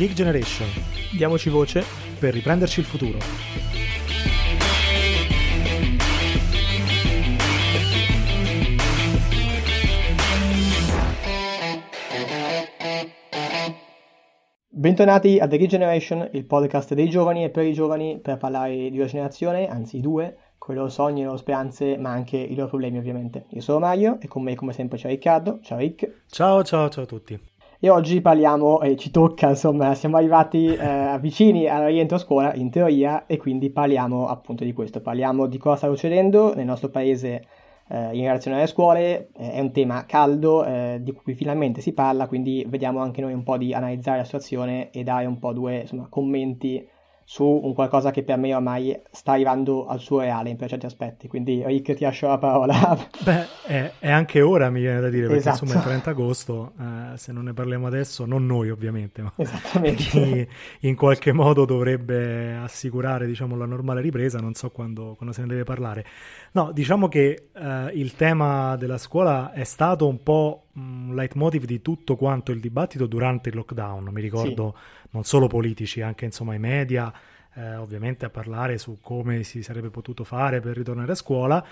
Geek Generation. Diamoci voce per riprenderci il futuro. Bentornati a The Geek Generation, il podcast dei giovani e per i giovani per parlare di una generazione, anzi due, con i loro sogni, le loro speranze, ma anche i loro problemi ovviamente. Io sono Mario e con me come sempre c'è Riccardo. Ciao Rick. Ciao ciao ciao a tutti. E oggi parliamo, e ci tocca insomma, siamo arrivati eh, vicini al rientro a scuola in teoria e quindi parliamo appunto di questo, parliamo di cosa sta succedendo nel nostro paese eh, in relazione alle scuole, eh, è un tema caldo eh, di cui finalmente si parla, quindi vediamo anche noi un po' di analizzare la situazione e dare un po' due insomma, commenti su un qualcosa che per me ormai sta arrivando al suo reale per certi aspetti. Quindi Rick ti lascio la parola. Beh, è, è anche ora mi viene da dire, perché esatto. insomma il 30 agosto, eh, se non ne parliamo adesso, non noi ovviamente, ma chi in qualche modo dovrebbe assicurare diciamo, la normale ripresa, non so quando, quando se ne deve parlare. No, diciamo che eh, il tema della scuola è stato un po' un leitmotiv di tutto quanto il dibattito durante il lockdown, mi ricordo sì. non solo politici, anche insomma i media, eh, ovviamente a parlare su come si sarebbe potuto fare per ritornare a scuola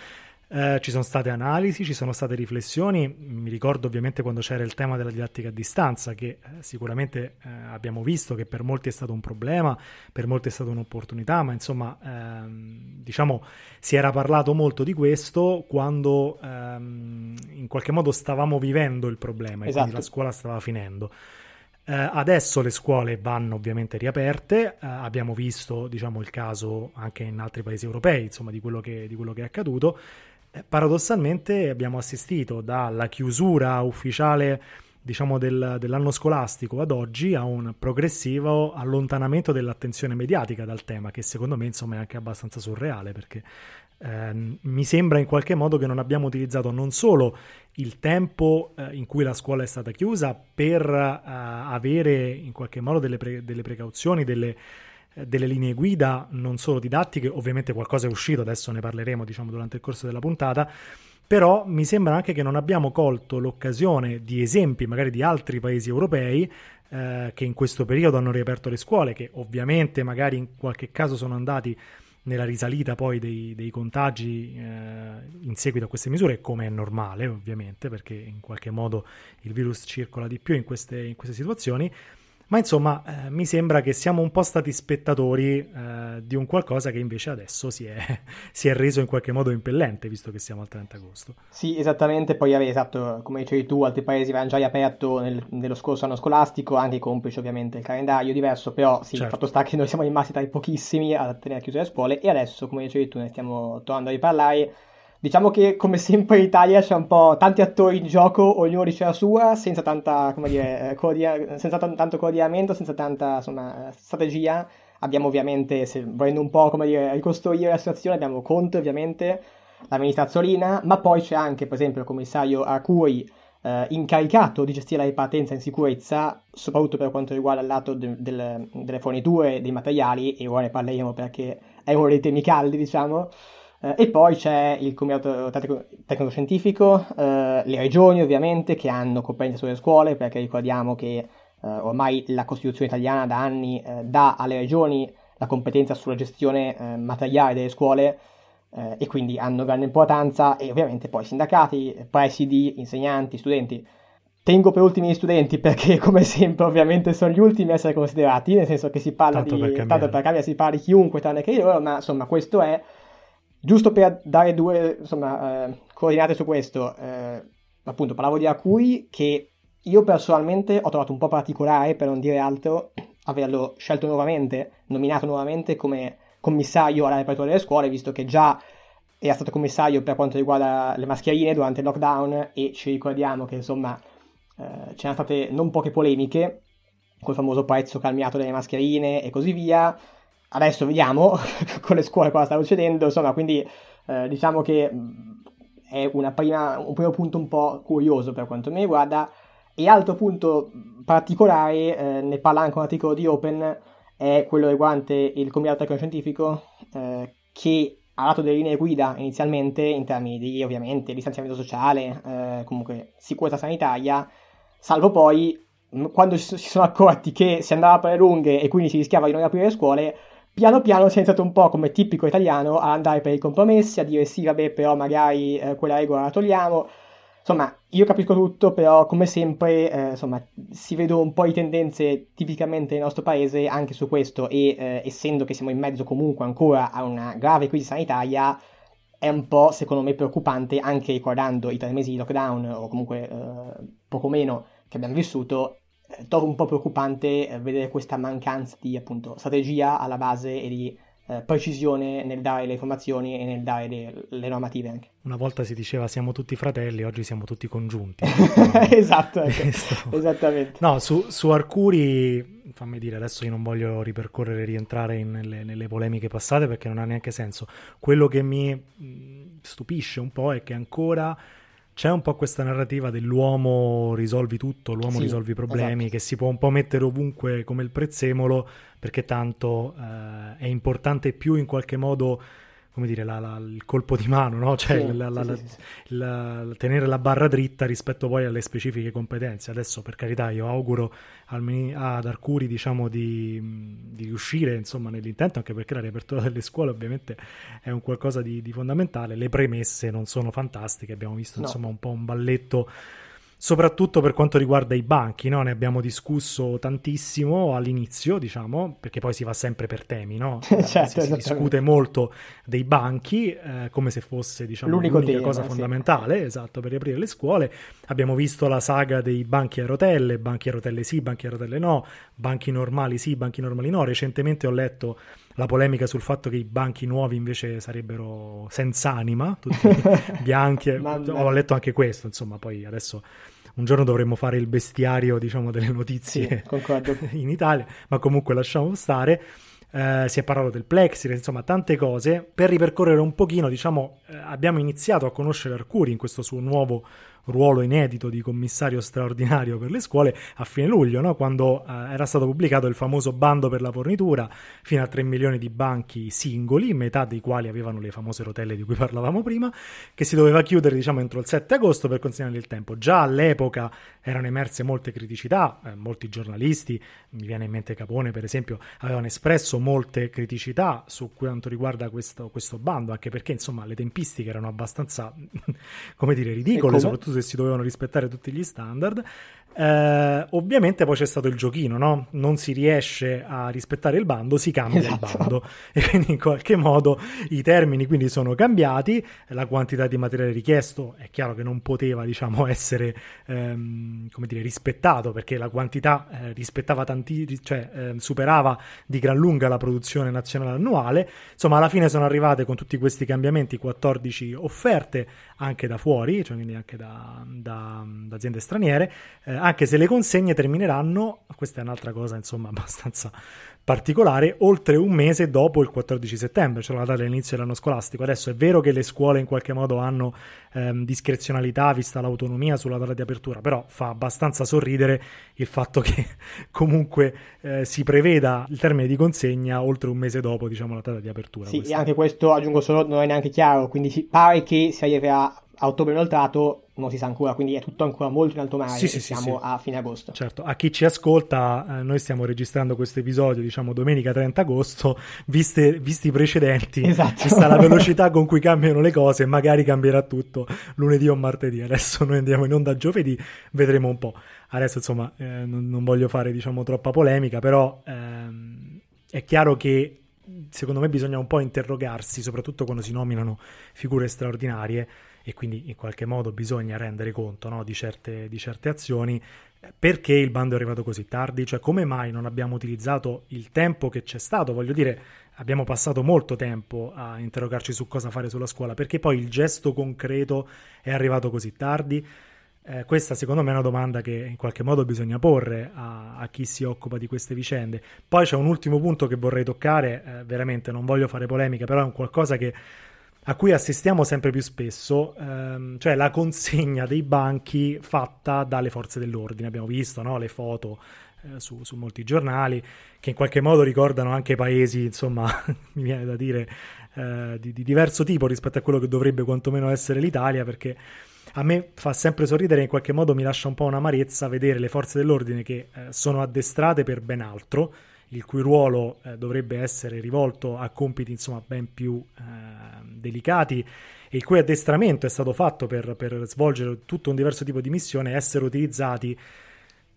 eh, ci sono state analisi, ci sono state riflessioni, mi ricordo ovviamente quando c'era il tema della didattica a distanza, che eh, sicuramente eh, abbiamo visto che per molti è stato un problema, per molti è stata un'opportunità, ma insomma ehm, diciamo si era parlato molto di questo quando ehm, in qualche modo stavamo vivendo il problema esatto. e quindi la esatto. scuola stava finendo. Eh, adesso le scuole vanno ovviamente riaperte, eh, abbiamo visto diciamo, il caso anche in altri paesi europei insomma, di, quello che, di quello che è accaduto. Eh, paradossalmente abbiamo assistito dalla chiusura ufficiale diciamo del, dell'anno scolastico ad oggi a un progressivo allontanamento dell'attenzione mediatica dal tema che secondo me insomma è anche abbastanza surreale perché eh, mi sembra in qualche modo che non abbiamo utilizzato non solo il tempo eh, in cui la scuola è stata chiusa per eh, avere in qualche modo delle, pre- delle precauzioni, delle, delle linee guida non solo didattiche, ovviamente qualcosa è uscito, adesso ne parleremo diciamo durante il corso della puntata, però mi sembra anche che non abbiamo colto l'occasione di esempi magari di altri paesi europei eh, che in questo periodo hanno riaperto le scuole, che ovviamente magari in qualche caso sono andati nella risalita poi dei, dei contagi eh, in seguito a queste misure, come è normale ovviamente, perché in qualche modo il virus circola di più in queste, in queste situazioni, ma insomma, eh, mi sembra che siamo un po' stati spettatori eh, di un qualcosa che invece adesso si è, si è, reso in qualche modo impellente, visto che siamo al 30 agosto. Sì, esattamente. Poi, esatto, come dicevi tu, altri paesi avevano già riaperto nel, nello scorso anno scolastico, anche complice ovviamente il calendario diverso, però sì, certo. il fatto sta che noi siamo rimasti tra i pochissimi a tenere chiuse le scuole e adesso, come dicevi tu, ne stiamo tornando a riparlare Diciamo che come sempre in Italia c'è un po' tanti attori in gioco, ognuno dice la sua, senza, tanta, dire, coordia- senza t- tanto coordinamento, senza tanta insomma, strategia. Abbiamo ovviamente, se volendo un po' dire, ricostruire la situazione, abbiamo Conte ovviamente, la ministra Azzolina, ma poi c'è anche per esempio il commissario Arcuri eh, incaricato di gestire la ripartenza in sicurezza, soprattutto per quanto riguarda il lato de- del, delle forniture, dei materiali, e ora ne parleremo perché è uno dei temi caldi, diciamo. Eh, e poi c'è il Comitato Tecnico-Scientifico, eh, le regioni ovviamente che hanno competenze sulle scuole, perché ricordiamo che eh, ormai la Costituzione italiana da anni eh, dà alle regioni la competenza sulla gestione eh, materiale delle scuole eh, e quindi hanno grande importanza e ovviamente poi sindacati, presidi, insegnanti, studenti. Tengo per ultimi gli studenti perché, come sempre, ovviamente sono gli ultimi a essere considerati, nel senso che si parla tanto di. Per tanto per cambiare si parla di chiunque tranne che loro, ma insomma, questo è. Giusto per dare due insomma, eh, coordinate su questo, eh, appunto parlavo di Akui che io personalmente ho trovato un po' particolare, per non dire altro, averlo scelto nuovamente, nominato nuovamente come commissario alla repertoria delle scuole, visto che già era stato commissario per quanto riguarda le mascherine durante il lockdown e ci ricordiamo che insomma eh, c'erano state non poche polemiche col famoso prezzo calmiato delle mascherine e così via adesso vediamo con le scuole cosa sta succedendo, insomma, quindi eh, diciamo che mm, è prima, un primo punto un po' curioso per quanto mi riguarda. E altro punto particolare, eh, ne parla anche un articolo di Open, è quello riguardante il Comitato Tecnico-Scientifico, eh, che ha dato delle linee guida inizialmente in termini di, ovviamente, distanziamento sociale, eh, comunque sicurezza sanitaria, salvo poi quando si sono accorti che si andava per le lunghe e quindi si rischiava di non aprire le scuole, piano piano si è iniziato un po' come tipico italiano a andare per i compromessi, a dire sì, vabbè, però magari eh, quella regola la togliamo. Insomma, io capisco tutto, però come sempre, eh, insomma, si vedono un po' di tendenze tipicamente nel nostro paese anche su questo e eh, essendo che siamo in mezzo comunque ancora a una grave crisi sanitaria, è un po', secondo me, preoccupante anche ricordando i tre mesi di lockdown o comunque eh, poco meno che abbiamo vissuto, trovo un po' preoccupante eh, vedere questa mancanza di appunto strategia alla base e di eh, precisione nel dare le informazioni e nel dare le, le, normative anche. Una volta si diceva siamo tutti fratelli, oggi siamo tutti congiunti. esatto, ecco. esattamente. No, su, su, Arcuri, fammi dire, adesso io non voglio ripercorrere e rientrare in, nelle, nelle, polemiche passate perché non ha neanche senso. Quello che mi stupisce un po' è che ancora c'è un po' questa narrativa dell'uomo risolvi tutto, l'uomo sì, risolvi i problemi, esatto. che si può un po' mettere ovunque come il prezzemolo, perché tanto eh, è importante più in qualche modo come dire, la, la, il colpo di mano, no? cioè sì, la, sì, sì, tenere la barra dritta rispetto poi alle specifiche competenze. Adesso, per carità, io auguro al, ad Arcuri diciamo, di, di, riuscire insomma, nell'intento, anche perché la riapertura delle scuole ovviamente è un qualcosa di, di fondamentale. Le premesse non sono fantastiche, abbiamo visto no. insomma, un po' un balletto soprattutto per quanto riguarda i banchi, no? ne abbiamo discusso tantissimo all'inizio, diciamo, perché poi si va sempre per temi, no? certo, si, si discute molto dei banchi eh, come se fosse diciamo, l'unica tema, cosa fondamentale, sì. esatto, per riaprire le scuole. Abbiamo visto la saga dei banchi a rotelle, banchi a rotelle sì, banchi a rotelle no, banchi normali sì, banchi normali no. Recentemente ho letto la polemica sul fatto che i banchi nuovi invece sarebbero senza anima, tutti bianchi. Ho letto anche questo, insomma, poi adesso un giorno dovremmo fare il bestiario, diciamo, delle notizie sì, in Italia, ma comunque lasciamo stare. Eh, si è parlato del plexi, insomma tante cose. Per ripercorrere un pochino, diciamo, eh, abbiamo iniziato a conoscere Arcuri in questo suo nuovo ruolo inedito di commissario straordinario per le scuole a fine luglio, no? quando eh, era stato pubblicato il famoso bando per la fornitura fino a 3 milioni di banchi singoli, metà dei quali avevano le famose rotelle di cui parlavamo prima, che si doveva chiudere diciamo entro il 7 agosto per consegnare il tempo. Già all'epoca erano emerse molte criticità, eh, molti giornalisti, mi viene in mente Capone per esempio, avevano espresso molte criticità su quanto riguarda questo, questo bando, anche perché insomma le tempistiche erano abbastanza, come dire, ridicole, soprattutto se si dovevano rispettare tutti gli standard. Eh, ovviamente poi c'è stato il giochino, no? Non si riesce a rispettare il bando, si cambia esatto. il bando e quindi in qualche modo i termini quindi sono cambiati, la quantità di materiale richiesto è chiaro che non poteva diciamo essere ehm, come dire rispettato perché la quantità eh, rispettava tanti, cioè eh, superava di gran lunga la produzione nazionale annuale. Insomma, alla fine sono arrivate con tutti questi cambiamenti 14 offerte anche da fuori, cioè quindi anche da, da, da aziende straniere, eh, anche se le consegne termineranno, questa è un'altra cosa insomma abbastanza particolare, oltre un mese dopo il 14 settembre, cioè la data dell'inizio dell'anno scolastico. Adesso è vero che le scuole in qualche modo hanno ehm, discrezionalità vista l'autonomia sulla data di apertura, però fa abbastanza sorridere il fatto che comunque eh, si preveda il termine di consegna oltre un mese dopo diciamo, la data di apertura. Sì, questa. e anche questo aggiungo solo, non è neanche chiaro, quindi pare che si arriverà a ottobre inoltrato non si sa ancora, quindi è tutto ancora molto in alto mare sì, sì, siamo sì, a fine agosto. Certo, a chi ci ascolta, eh, noi stiamo registrando questo episodio, diciamo domenica 30 agosto, viste, visti i precedenti, esatto. vista la velocità con cui cambiano le cose, magari cambierà tutto lunedì o martedì. Adesso noi andiamo in onda giovedì, vedremo un po'. Adesso insomma eh, non, non, voglio fare diciamo troppa polemica, però ehm, è chiaro che secondo me bisogna un po' interrogarsi, soprattutto quando si nominano figure straordinarie e quindi in qualche modo bisogna rendere conto no, di, certe, di, certe, azioni. Perché il bando è arrivato così tardi? Cioè come mai non abbiamo utilizzato il tempo che c'è stato? Voglio dire, abbiamo passato molto tempo a interrogarci su cosa fare sulla scuola, perché poi il gesto concreto è arrivato così tardi? Eh, questa secondo me è una domanda che in qualche modo bisogna porre a, a, chi si occupa di queste vicende. Poi c'è un ultimo punto che vorrei toccare, eh, veramente non voglio fare polemica, però è un qualcosa che a cui assistiamo sempre più spesso, ehm, cioè la consegna dei banchi fatta dalle forze dell'ordine. Abbiamo visto no, le foto eh, su, su, molti giornali che in qualche modo ricordano anche paesi, insomma, mi viene da dire, eh, di, di, diverso tipo rispetto a quello che dovrebbe quantomeno essere l'Italia, perché a me fa sempre sorridere, in qualche modo mi lascia un po' un'amarezza vedere le forze dell'ordine che eh, sono addestrate per ben altro, il cui ruolo eh, dovrebbe essere rivolto a compiti insomma ben più eh, delicati. E il cui addestramento è stato fatto per, per svolgere tutto un diverso tipo di missione, essere utilizzati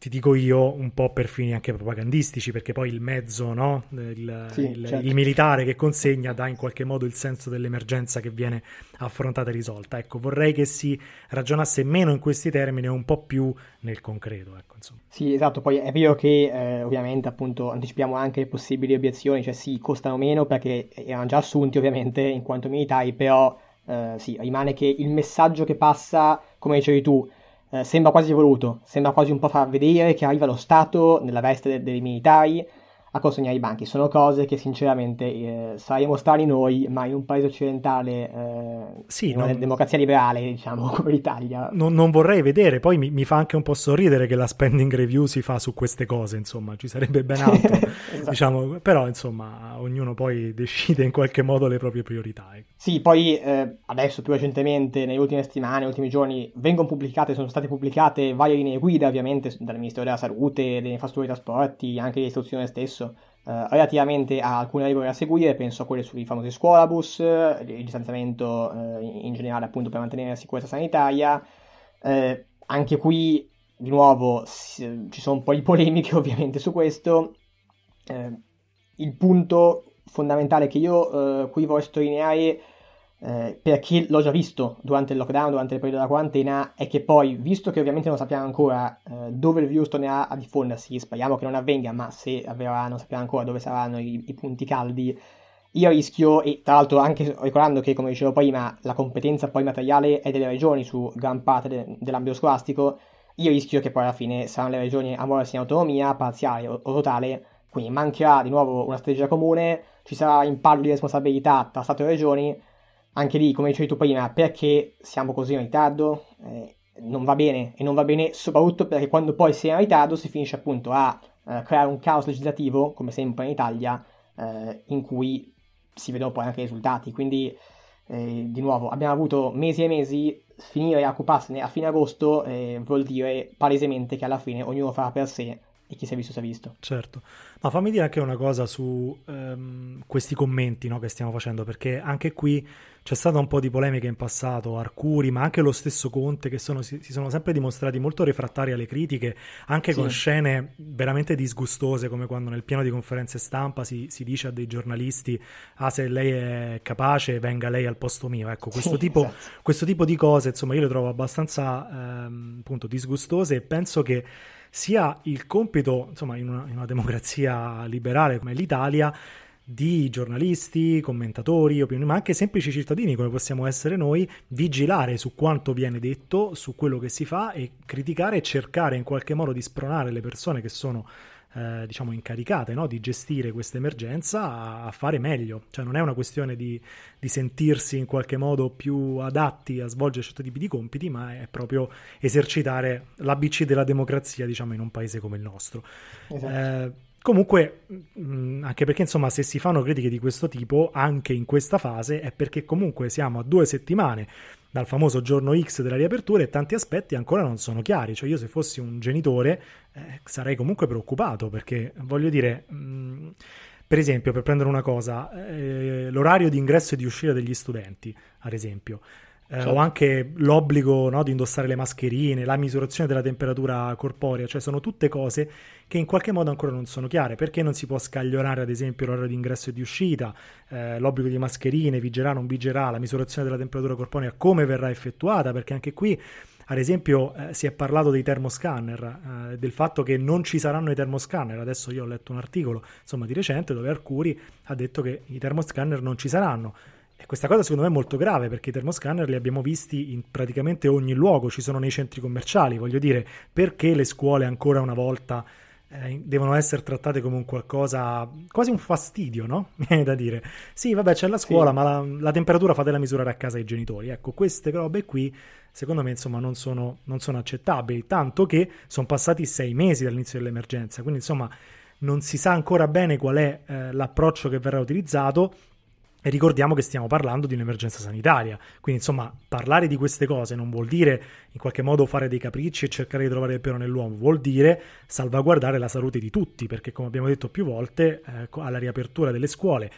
ti dico io, un po' per fini anche propagandistici, perché poi il mezzo, no? il, sì, il, certo. il, militare che consegna dà in qualche modo il senso dell'emergenza che viene affrontata e risolta. Ecco, vorrei che si ragionasse meno in questi termini e un po' più nel concreto. Ecco, sì, esatto, poi è vero che eh, ovviamente appunto anticipiamo anche le possibili obiezioni, cioè sì, costano meno perché erano già assunti ovviamente in quanto militari, però eh, sì, rimane che il messaggio che passa, come dicevi tu, eh, sembra quasi voluto, sembra quasi un po' far vedere che arriva lo Stato nella veste de- dei militari a consegnare i banchi. Sono cose che sinceramente eh, saremmo strani noi, ma in un paese occidentale, eh, sì, non... democrazia liberale, diciamo, come l'Italia. Non, non vorrei vedere, poi mi, mi, fa anche un po' sorridere che la spending review si fa su queste cose, insomma, ci sarebbe ben altro, esatto. diciamo, però insomma, ognuno poi decide in qualche modo le proprie priorità. Ecco. Sì, poi eh, adesso più recentemente, nelle ultime settimane, negli ultimi giorni, vengono pubblicate, sono state pubblicate varie linee guida, ovviamente, dal Ministero della Salute, delle infrastrutture dei trasporti, anche dell'istruzione stesso stesso eh, relativamente a alcune regole da seguire, penso a quelle sui famosi scuolabus, il distanziamento eh, in generale appunto per mantenere la sicurezza sanitaria. Eh, anche qui, di nuovo, si, ci sono un po' di polemiche ovviamente su questo. Eh, il punto fondamentale che io eh, qui voglio sottolineare eh, perché l'ho già visto durante il lockdown, durante il periodo della quarantena, è che poi, visto che ovviamente non sappiamo ancora eh, dove il virus tornerà a diffondersi, speriamo che non avvenga, ma se avverrà non sappiamo ancora dove saranno i, i punti caldi, io rischio, e tra l'altro anche ricordando che, come dicevo prima, la competenza poi materiale è delle regioni su gran parte de- dell'ambito scolastico, io rischio che poi alla fine saranno le regioni a muoversi in autonomia, parziale o, o totale, quindi mancherà di nuovo una strategia comune, ci sarà impallo di responsabilità tra Stato e regioni, anche lì, come dicevi tu prima, perché siamo così in ritardo? Eh, non va bene e non va bene soprattutto perché quando poi si è in ritardo si finisce appunto a eh, creare un caos legislativo, come sempre in Italia, eh, in cui si vedono poi anche i risultati. Quindi, eh, di nuovo, abbiamo avuto mesi e mesi, finire a occuparsene a fine agosto eh, vuol dire palesemente che alla fine ognuno farà per sé e chi si è visto si è visto. Certo, ma fammi dire anche una cosa su um, questi commenti no, che stiamo facendo, perché anche qui c'è stata un po' di polemica in passato, Arcuri, ma anche lo stesso Conte, che sono, si, si, sono sempre dimostrati molto refrattari alle critiche, anche sì. con scene veramente disgustose, come quando nel piano di conferenze stampa si, si, dice a dei giornalisti, ah se lei è capace venga lei al posto mio. Ecco, questo, sì, tipo, esatto. questo tipo, di cose, insomma, io le trovo abbastanza ehm, appunto disgustose e penso che sia il compito, insomma, in una, in una democrazia liberale come l'Italia, di giornalisti, commentatori, opinioni, ma anche semplici cittadini come possiamo essere noi, vigilare su quanto viene detto, su quello che si fa e criticare e cercare in qualche modo di spronare le persone che sono eh, diciamo incaricate no? di gestire questa emergenza a, a, fare meglio. Cioè non è una questione di, di, sentirsi in qualche modo più adatti a svolgere certi tipi di compiti, ma è proprio esercitare l'ABC della democrazia, diciamo, in un paese come il nostro. Esatto. Eh, Comunque, anche perché insomma, se si fanno critiche di questo tipo, anche in questa fase, è perché comunque siamo a due settimane dal famoso giorno X della riapertura e tanti aspetti ancora non sono chiari. Cioè, io se fossi un genitore eh, sarei comunque preoccupato perché voglio dire. Mh, mm, per esempio, per prendere una cosa, eh, l'orario di ingresso e di uscita degli studenti, ad esempio eh, certo. o anche l'obbligo no, di indossare le mascherine, la misurazione della temperatura corporea, cioè sono tutte cose che in qualche modo ancora non sono chiare. Perché non si può scaglionare, ad esempio, l'orario di ingresso e di uscita, eh, l'obbligo di mascherine, vigerà, non vigerà, la misurazione della temperatura corporea, come verrà effettuata? Perché anche qui ad esempio eh, si è parlato dei termoscanner, eh, del fatto che non ci saranno i termoscanner. Adesso io ho letto un articolo, insomma, di recente dove Arcuri ha detto che i termoscanner non ci saranno. E questa cosa secondo me è molto grave perché i termoscanner li abbiamo visti in praticamente ogni luogo, ci sono nei centri commerciali, voglio dire, perché le scuole ancora una volta eh, devono essere trattate come un qualcosa, quasi un fastidio, no? Viene da dire. Sì, vabbè, c'è la scuola, sì. ma la, la, temperatura fatela misurare a casa ai genitori. Ecco, queste robe qui, secondo me, insomma, non sono, non sono accettabili, tanto che sono passati sei mesi dall'inizio dell'emergenza, quindi insomma non si sa ancora bene qual è eh, l'approccio che verrà utilizzato E ricordiamo che stiamo parlando di un'emergenza sanitaria, quindi insomma parlare di queste cose non vuol dire in qualche modo fare dei capricci e cercare di trovare il pero nell'uomo, vuol dire salvaguardare la salute di tutti, perché come abbiamo detto più volte, eh, alla riapertura delle scuole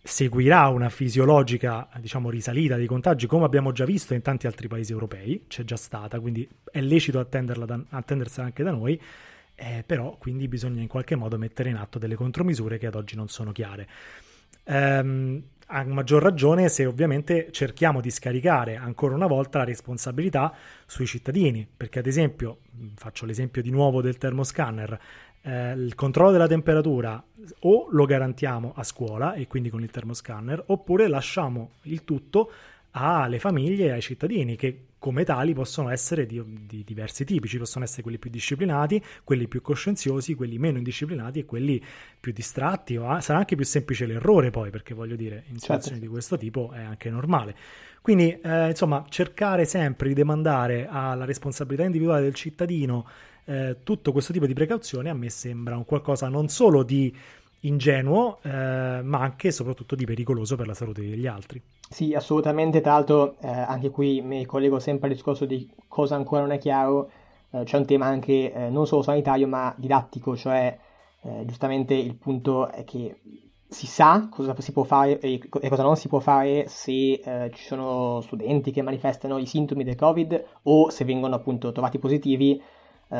seguirà una fisiologica diciamo, risalita dei contagi come abbiamo già visto in tanti altri paesi europei, c'è già stata, quindi è lecito da, attendersela anche da noi, eh, però quindi bisogna in qualche modo mettere in atto delle contromisure che ad oggi non sono chiare. Ehm, a maggior ragione se ovviamente cerchiamo di scaricare ancora una volta la responsabilità sui cittadini, perché ad esempio, faccio l'esempio di nuovo del termoscanner, eh, il controllo della temperatura o lo garantiamo a scuola e quindi con il termoscanner, oppure lasciamo il tutto alle famiglie e ai cittadini che come tali possono essere di, di, diversi tipi, ci possono essere quelli più disciplinati, quelli più coscienziosi, quelli meno indisciplinati e quelli più distratti, o sarà anche più semplice l'errore poi, perché voglio dire, in situazioni certo. di questo tipo è anche normale. Quindi, eh, insomma, cercare sempre di demandare alla responsabilità individuale del cittadino eh, tutto questo tipo di precauzioni a me sembra un qualcosa non solo di ingenuo, eh, ma anche e soprattutto di pericoloso per la salute degli altri. Sì, assolutamente. Tra l'altro, eh, anche qui mi collego sempre al discorso di cosa ancora non è chiaro. Eh, c'è un tema anche eh, non solo sanitario, ma didattico, cioè eh, giustamente il punto è che si sa cosa si può fare e, cosa non si può fare se eh, ci sono studenti che manifestano i sintomi del Covid o se vengono appunto trovati positivi.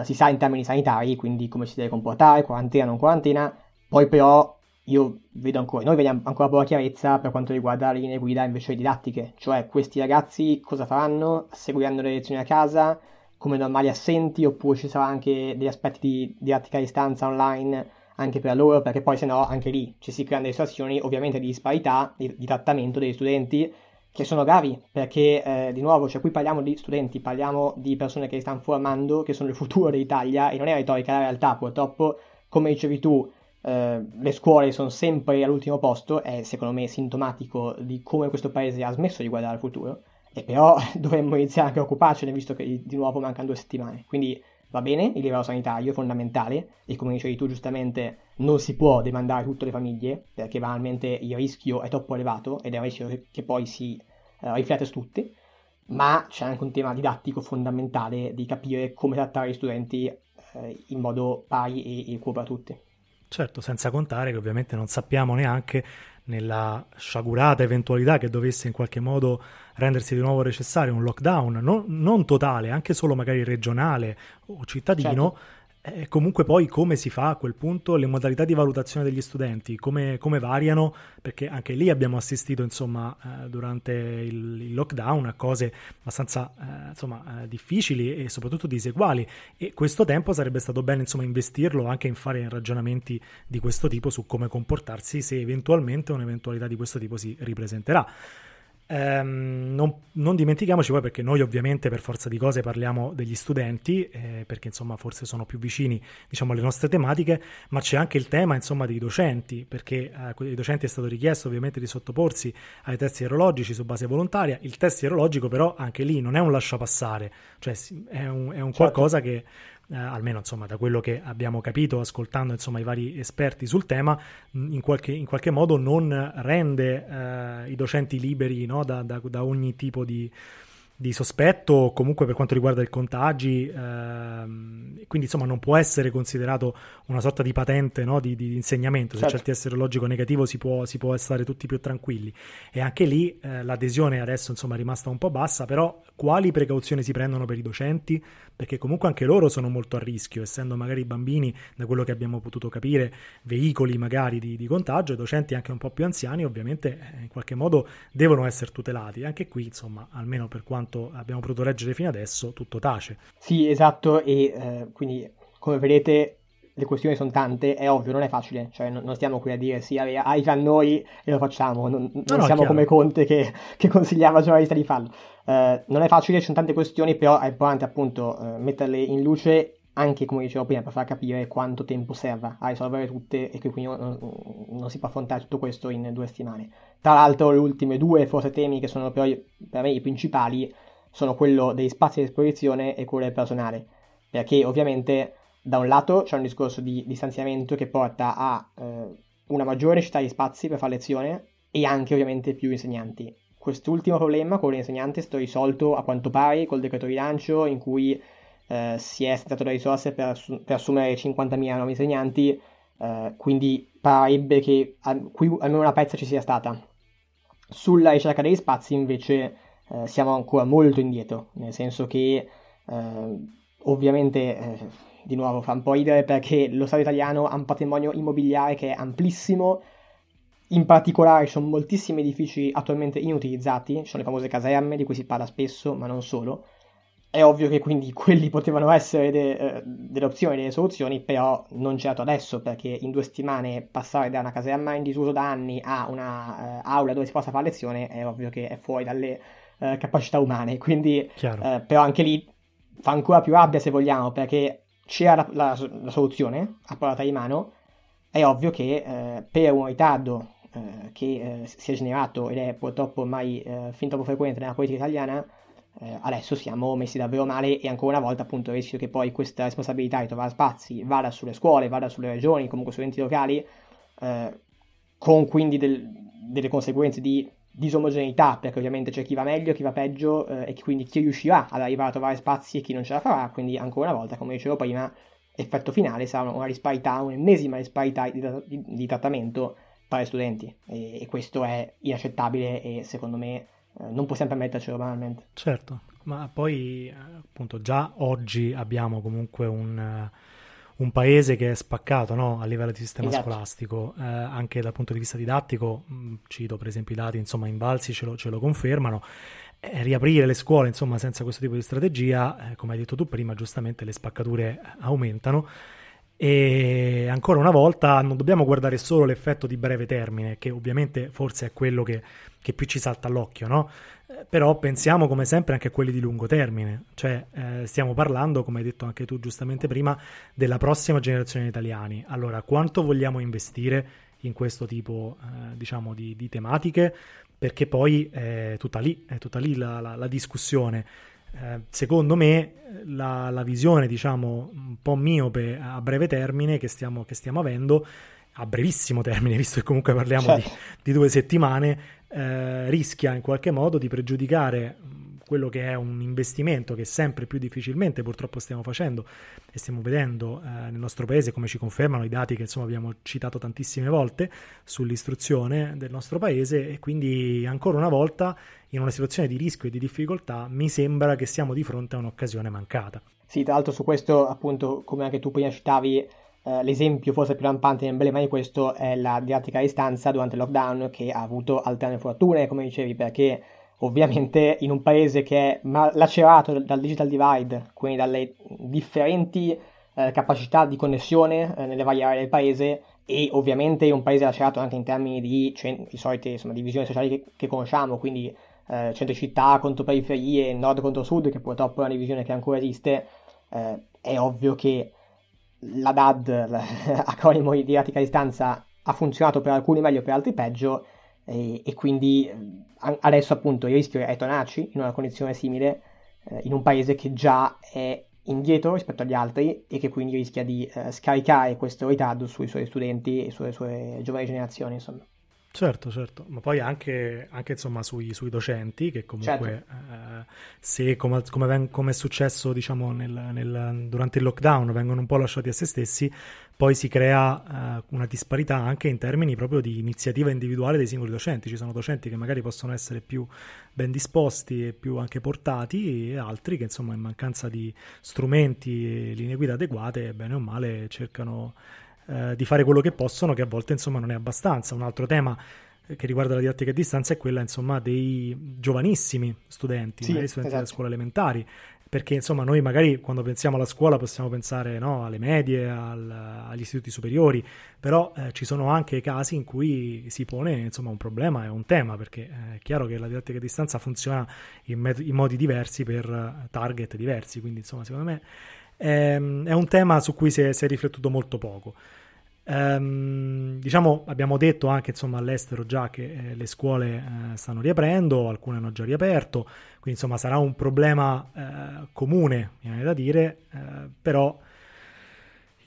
Si sa in termini sanitari, quindi come si deve comportare, quarantena, non quarantena. Poi però io vedo ancora, noi vediamo ancora poca chiarezza per quanto riguarda le linee guida invece didattiche, cioè questi ragazzi cosa faranno? Seguiranno le lezioni a casa come normali assenti oppure ci saranno anche degli aspetti di didattica a distanza online anche per loro perché poi se no anche lì ci si creano delle situazioni ovviamente di disparità di, di trattamento degli studenti che sono gravi perché eh, di nuovo cioè qui parliamo di studenti parliamo di persone che stanno formando che sono il futuro dell'Italia e non è retorica la realtà purtroppo come dicevi tu eh, le scuole sono sempre all'ultimo posto, è secondo me sintomatico di come questo paese ha smesso di guardare al futuro, e però dovremmo iniziare anche a occuparcene visto che di nuovo mancano due settimane. Quindi va bene, il livello sanitario è fondamentale e come dicevi tu giustamente non si può demandare tutte le famiglie perché banalmente il rischio è troppo elevato ed è un rischio che poi si uh, riflette su tutti, ma c'è anche un tema didattico fondamentale di capire come trattare gli studenti uh, in modo pari e equo per tutti. Certo, senza contare che ovviamente non sappiamo neanche nella sciagurata eventualità che dovesse in qualche modo rendersi di nuovo necessario un lockdown, non, non totale, anche solo magari regionale o cittadino, certo eh, comunque poi come si fa a quel punto, le modalità di valutazione degli studenti, come, come variano, perché anche lì abbiamo assistito insomma eh, durante il, il, lockdown a cose abbastanza eh, insomma, eh, difficili e soprattutto diseguali e questo tempo sarebbe stato bene insomma investirlo anche in fare ragionamenti di questo tipo su come comportarsi se eventualmente un'eventualità di questo tipo si ripresenterà. Ehm, non, non, dimentichiamoci poi perché noi ovviamente per forza di cose parliamo degli studenti, eh, perché insomma forse sono più vicini diciamo, alle nostre tematiche, ma c'è anche il tema insomma dei docenti, perché eh, ai docenti è stato richiesto ovviamente di sottoporsi ai test sierologici su base volontaria, il test sierologico però anche lì non è un lasciapassare, cioè è un, è un certo. qualcosa che eh, almeno insomma da quello che abbiamo capito ascoltando insomma i vari esperti sul tema, in qualche, in qualche modo non rende eh, i docenti liberi no, da, da, da, ogni tipo di, di sospetto comunque per quanto riguarda i contagi, ehm, quindi insomma non può essere considerato una sorta di patente no, di, di, insegnamento, se certo. c'è il test serologico negativo si può, si può, stare tutti più tranquilli e anche lì eh, l'adesione adesso insomma è rimasta un po' bassa, però quali precauzioni si prendono per i docenti? Perché comunque anche loro sono molto a rischio, essendo magari bambini, da quello che abbiamo potuto capire, veicoli magari di, di contagio, i docenti anche un po' più anziani ovviamente eh, in qualche modo devono essere tutelati, anche qui insomma almeno per quanto quanto abbiamo potuto leggere fino adesso, tutto tace. Sì, esatto, e eh, quindi come vedete le questioni sono tante, è ovvio, non è facile, cioè non, non stiamo qui a dire sì, hai già noi e lo facciamo, non, non no, siamo no, come Conte che, che consigliava ai giornalisti di farlo. Uh, non è facile, ci sono tante questioni, però è importante appunto uh, metterle in luce anche come dicevo prima per far capire quanto tempo serva a risolvere tutte e che quindi non, non, si può affrontare tutto questo in due settimane. Tra l'altro le ultime due forse temi che sono però per me i principali sono quello degli spazi di esposizione e quello del personale, perché ovviamente da un lato c'è un discorso di distanziamento che porta a eh, una maggiore necessità di spazi per fare lezione e anche ovviamente più insegnanti. Quest'ultimo problema con l'insegnante è stato risolto a quanto pare col decreto rilancio in cui eh, si è stato le risorse per, per assumere 50.000 nuovi insegnanti, eh, quindi parebbe che a, qui almeno una pezza ci sia stata. Sulla ricerca degli spazi invece eh, siamo ancora molto indietro, nel senso che eh, ovviamente eh, di nuovo fa un po' ridere perché lo Stato italiano ha un patrimonio immobiliare che è amplissimo, in particolare ci sono moltissimi edifici attualmente inutilizzati, ci sono le famose caserme di cui si parla spesso, ma non solo. È ovvio che quindi quelli potevano essere de- eh, delle opzioni, delle soluzioni, però non certo adesso, perché in due settimane passare da una caserma in disuso da anni a una uh, aula dove si possa fare lezione è ovvio che è fuori dalle uh, capacità umane. Quindi, uh, però anche lì fa ancora più rabbia se vogliamo, perché c'era la, la, la soluzione a portata di mano. È ovvio che per un ritardo che si è generato ed è purtroppo ormai fin troppo frequente nella politica italiana, eh, adesso siamo messi davvero male e ancora una volta appunto il rischio che poi questa responsabilità di trovare spazi vada sulle scuole, vada sulle regioni, comunque sugli enti locali, eh, con quindi del, delle conseguenze di disomogeneità, perché ovviamente c'è chi va meglio, chi va peggio eh, e quindi chi riuscirà ad arrivare a trovare spazi e chi non ce la farà, quindi ancora una volta, come dicevo prima, effetto finale sarà una disparità, un'ennesima disparità di, di, di trattamento tra gli studenti. E, e questo è inaccettabile e secondo me non possiamo permettercelo banalmente. Certo, ma poi appunto già oggi abbiamo comunque un, eh, un paese che è spaccato no? a livello di sistema esatto. scolastico, eh, anche dal punto di vista didattico, mh, cito per esempio i dati insomma invalsi ce lo, ce lo confermano, eh, riaprire le scuole insomma senza questo tipo di strategia, eh, come hai detto tu prima, giustamente le spaccature aumentano e ancora una volta non dobbiamo guardare solo l'effetto di breve termine, che ovviamente forse è quello che, che più ci salta all'occhio, no? Eh, però pensiamo come sempre anche a quelli di lungo termine, cioè eh, stiamo parlando, come hai detto anche tu giustamente prima, della prossima generazione di italiani. Allora, quanto vogliamo investire in questo tipo, eh, diciamo, di, di, tematiche? Perché poi è tutta lì, è tutta lì la, la, la discussione. Eh, secondo me la, la, visione, diciamo, un po' miope a breve termine che stiamo, che stiamo avendo, a brevissimo termine, visto che comunque parliamo certo. di, di, due settimane, eh, rischia in qualche modo di pregiudicare quello che è un investimento che sempre più difficilmente purtroppo stiamo facendo e stiamo vedendo eh, nel nostro paese, come ci confermano i dati che insomma abbiamo citato tantissime volte sull'istruzione del nostro paese e quindi ancora una volta in una situazione di rischio e di difficoltà mi sembra che siamo di fronte a un'occasione mancata. Sì, tra l'altro su questo appunto come anche tu prima citavi eh, l'esempio forse più lampante e emblema di questo è la didattica a distanza durante il lockdown che ha avuto alterne fortune, come dicevi, perché ovviamente in un paese che è lacerato dal digital divide, quindi dalle differenti eh, capacità di connessione eh, nelle varie aree del paese e ovviamente un paese lacerato anche in termini di, cioè, solite divisioni sociali che, che conosciamo, quindi eh, centro città contro periferie, nord contro sud, che purtroppo è una divisione che ancora esiste, eh, è ovvio che la DAD, l'acronimo di didattica a distanza, ha funzionato per alcuni meglio, per altri peggio, e, e quindi adesso appunto il rischio è tornarci in una condizione simile eh, in un paese che già è indietro rispetto agli altri e che quindi rischia di eh, scaricare questo ritardo sui suoi studenti e sulle sue giovani generazioni, insomma. Certo, certo, ma poi anche, anche insomma, sui, sui, docenti che comunque certo. eh, se come, come, ven- come, è successo diciamo, nel, nel, durante il lockdown vengono un po' lasciati a se stessi, poi si crea eh, una disparità anche in termini proprio di iniziativa individuale dei singoli docenti. Ci sono docenti che magari possono essere più ben disposti e più anche portati e altri che insomma in mancanza di strumenti e linee guida adeguate, bene o male, cercano eh, di fare quello che possono, che a volte insomma non è abbastanza. Un altro tema che riguarda la didattica a distanza è quella insomma dei giovanissimi studenti, sì, studenti esatto. delle scuole elementari, perché insomma noi magari quando pensiamo alla scuola possiamo pensare no, alle medie, al, agli istituti superiori, però eh, ci sono anche casi in cui si pone insomma un problema e un tema, perché eh, è chiaro che la didattica a distanza funziona in, met- in modi diversi per uh, target diversi, quindi insomma secondo me è, è un tema su cui si è, si è riflettuto molto poco. Ehm, diciamo, abbiamo detto anche insomma, all'estero già che eh, le scuole eh, stanno riaprendo, alcune hanno già riaperto, quindi insomma sarà un problema eh, comune, viene da dire, eh, però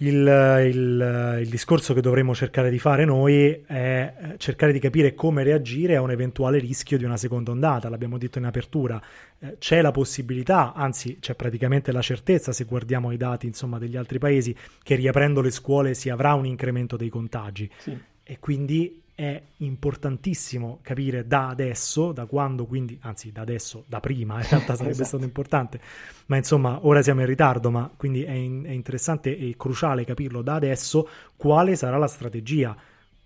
il, il, il, discorso che dovremmo cercare di fare noi è eh, cercare di capire come reagire a un eventuale rischio di una seconda ondata. L'abbiamo detto in apertura, eh, c'è la possibilità, anzi c'è praticamente la certezza, se guardiamo i dati insomma, degli altri paesi, che riaprendo le scuole si avrà un incremento dei contagi. Sì. E quindi è importantissimo capire da adesso, da quando quindi, anzi da adesso, da prima in realtà sarebbe esatto. stato importante, ma insomma ora siamo in ritardo, ma quindi è, in, è interessante e cruciale capirlo da adesso quale sarà la strategia?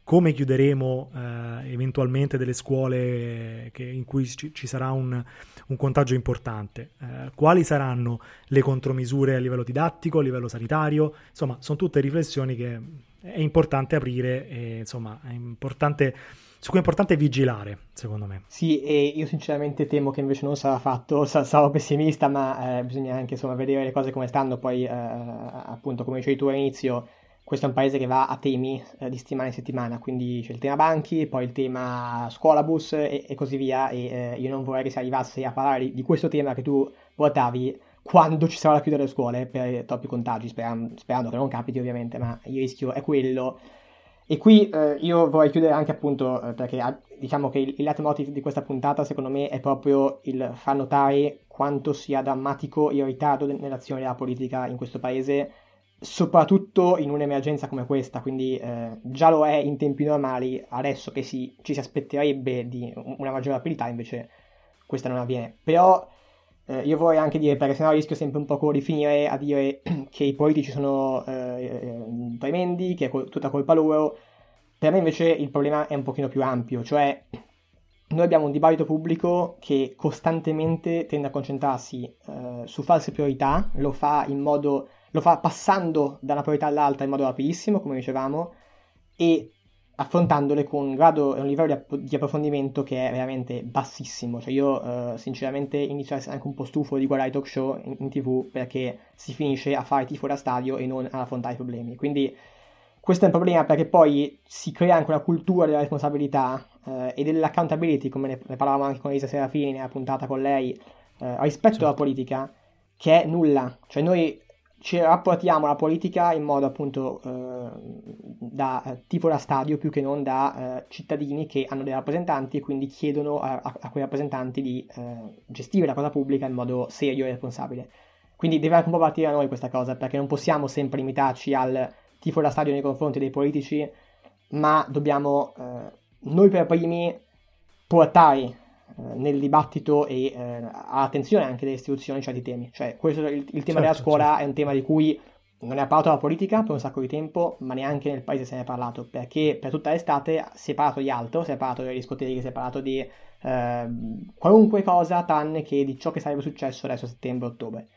Come chiuderemo eh, eventualmente delle scuole che, in cui ci, ci sarà un, un, contagio importante, eh, quali saranno le contromisure a livello didattico, a livello sanitario, insomma sono tutte riflessioni che è importante aprire e insomma è importante su cui è importante vigilare, secondo me. Sì, e io sinceramente temo che invece non sarà fatto, sarò pessimista, ma eh, bisogna anche insomma, vedere le cose come stanno, poi eh, appunto come dicevi tu all'inizio, questo è un paese che va a temi eh, di settimana in settimana, quindi c'è il tema banchi, poi il tema scuolabus e, e così via, e eh, io non vorrei che si arrivasse a parlare di questo tema che tu portavi quando ci sarà la chiudere le scuole per troppi contagi, sperando, sperando, che non capiti ovviamente, ma il rischio è quello. E qui eh, io vorrei chiudere anche appunto eh, perché ah, diciamo che il, il leitmotiv di questa puntata secondo me è proprio il far notare quanto sia drammatico il ritardo nell'azione della politica in questo paese, soprattutto in un'emergenza come questa, quindi eh, già lo è in tempi normali, adesso che si, ci si aspetterebbe di una maggiore rapidità, invece questa non avviene. Però eh, io vorrei anche dire, perché sennò rischio sempre un po' di finire a dire che i politici sono eh, eh, tremendi, che è col- tutta colpa loro. Per me invece il problema è un pochino più ampio, cioè noi abbiamo un dibattito pubblico che costantemente tende a concentrarsi eh, su false priorità, lo fa modo lo fa passando da una priorità all'altra in modo rapidissimo, come dicevamo, e affrontandole con un grado e un livello di, app- di, approfondimento che è veramente bassissimo. Cioè io uh, sinceramente inizio a essere anche un po' stufo di guardare i talk show in, in, tv perché si finisce a fare tifo da stadio e non ad affrontare i problemi. Quindi questo è un problema perché poi si crea anche una cultura della responsabilità uh, e dell'accountability, come ne, ne, parlavamo anche con Elisa Serafini nella puntata con lei, uh, rispetto certo. alla politica, che è nulla. Cioè noi ci rapportiamo alla politica in modo appunto eh, da tipo da stadio più che non da eh, cittadini che hanno dei rappresentanti e quindi chiedono a, a, quei rappresentanti di eh, gestire la cosa pubblica in modo serio e responsabile. Quindi deve anche un po' partire da noi questa cosa perché non possiamo sempre limitarci al tifo da stadio nei confronti dei politici, ma dobbiamo eh, noi per primi portare nel dibattito e eh, attenzione anche delle istituzioni certi temi. Cioè, questo, il, il tema certo, della scuola certo. è un tema di cui non ne ha parlato la politica per un sacco di tempo, ma neanche nel paese se ne è parlato, perché per tutta l'estate si è parlato di altro, si è parlato delle discoteche, si è parlato di eh, qualunque cosa, tranne che di ciò che sarebbe successo adesso a settembre-ottobre.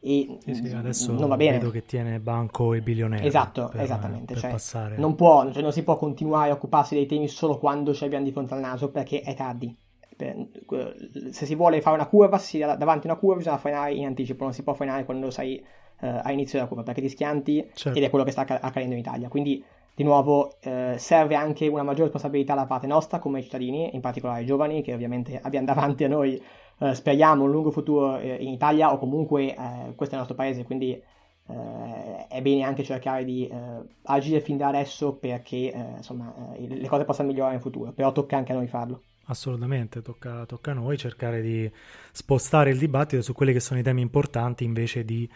E sì, sì, adesso non va bene. vedo che tiene banco e bilionari. Esatto, per, esattamente. Per cioè, non, può, cioè non si può continuare a occuparsi dei temi solo quando ci abbiamo di fronte al naso, perché è tardi se si vuole fare una curva, si davanti a una curva bisogna frenare in anticipo, non si può frenare quando sei uh, a inizio della curva perché ti schianti certo. ed è quello che sta accadendo in Italia. Quindi di nuovo eh, serve anche una maggiore responsabilità da parte nostra come cittadini, in particolare i giovani che ovviamente abbiamo davanti a noi, eh, speriamo un lungo futuro eh, in Italia o comunque eh, questo è il nostro paese, quindi eh, è bene anche cercare di agire fin da adesso perché insomma le cose possano migliorare in futuro, però tocca anche a noi farlo. Assolutamente, tocca, tocca, a noi cercare di spostare il dibattito su quelli che sono i temi importanti invece di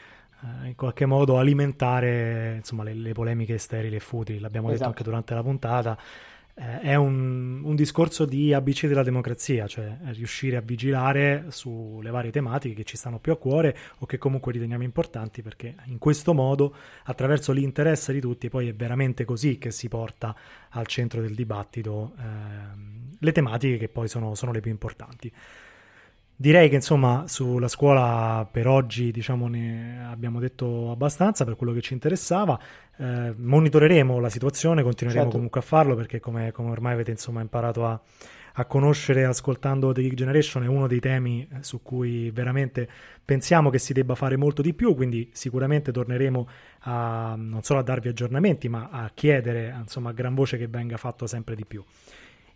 eh, in qualche modo alimentare insomma, le, le, polemiche sterili e futili. L'abbiamo esatto. detto anche durante la puntata eh, è un, un, discorso di ABC della democrazia, cioè riuscire a vigilare sulle varie tematiche che ci stanno più a cuore o che comunque riteniamo importanti, perché in questo modo, attraverso l'interesse di tutti, poi è veramente così che si porta al centro del dibattito eh, le tematiche che poi sono, sono le più importanti. Direi che insomma sulla scuola per oggi diciamo ne abbiamo detto abbastanza per quello che ci interessava. Eh, monitoreremo la situazione, continueremo certo. comunque a farlo perché come, come ormai avete insomma imparato a, a, conoscere ascoltando The Geek Generation è uno dei temi eh, su cui veramente pensiamo che si debba fare molto di più, quindi sicuramente torneremo a, non solo a darvi aggiornamenti ma a chiedere insomma a gran voce che venga fatto sempre di più.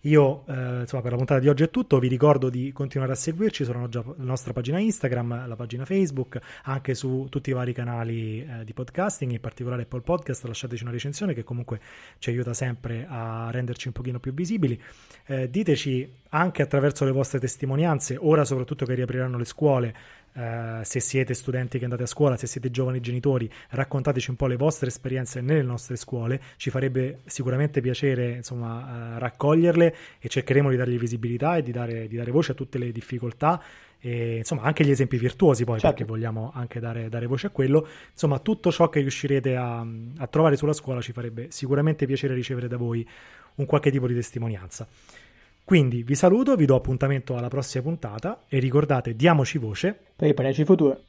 Io, eh, insomma, per la puntata di oggi è tutto. Vi ricordo di continuare a seguirci sulla nostra pagina Instagram, la pagina Facebook, anche su tutti i vari canali eh, di podcasting, in particolare Apple Podcast. Lasciateci una recensione che comunque ci aiuta sempre a renderci un pochino più visibili. Eh, diteci anche attraverso le vostre testimonianze, ora soprattutto che riapriranno le scuole, Uh, se siete studenti che andate a scuola, se siete giovani genitori, raccontateci un po' le vostre esperienze nelle nostre scuole, ci farebbe sicuramente piacere insomma, uh, raccoglierle e cercheremo di dargli visibilità e di dare, di dare, voce a tutte le difficoltà e insomma anche gli esempi virtuosi poi certo. perché vogliamo anche dare, dare, voce a quello. Insomma tutto ciò che riuscirete a, a trovare sulla scuola ci farebbe sicuramente piacere ricevere da voi un qualche tipo di testimonianza quindi vi saluto, vi do appuntamento alla prossima puntata e ricordate, diamoci voce per il pareggio futuro.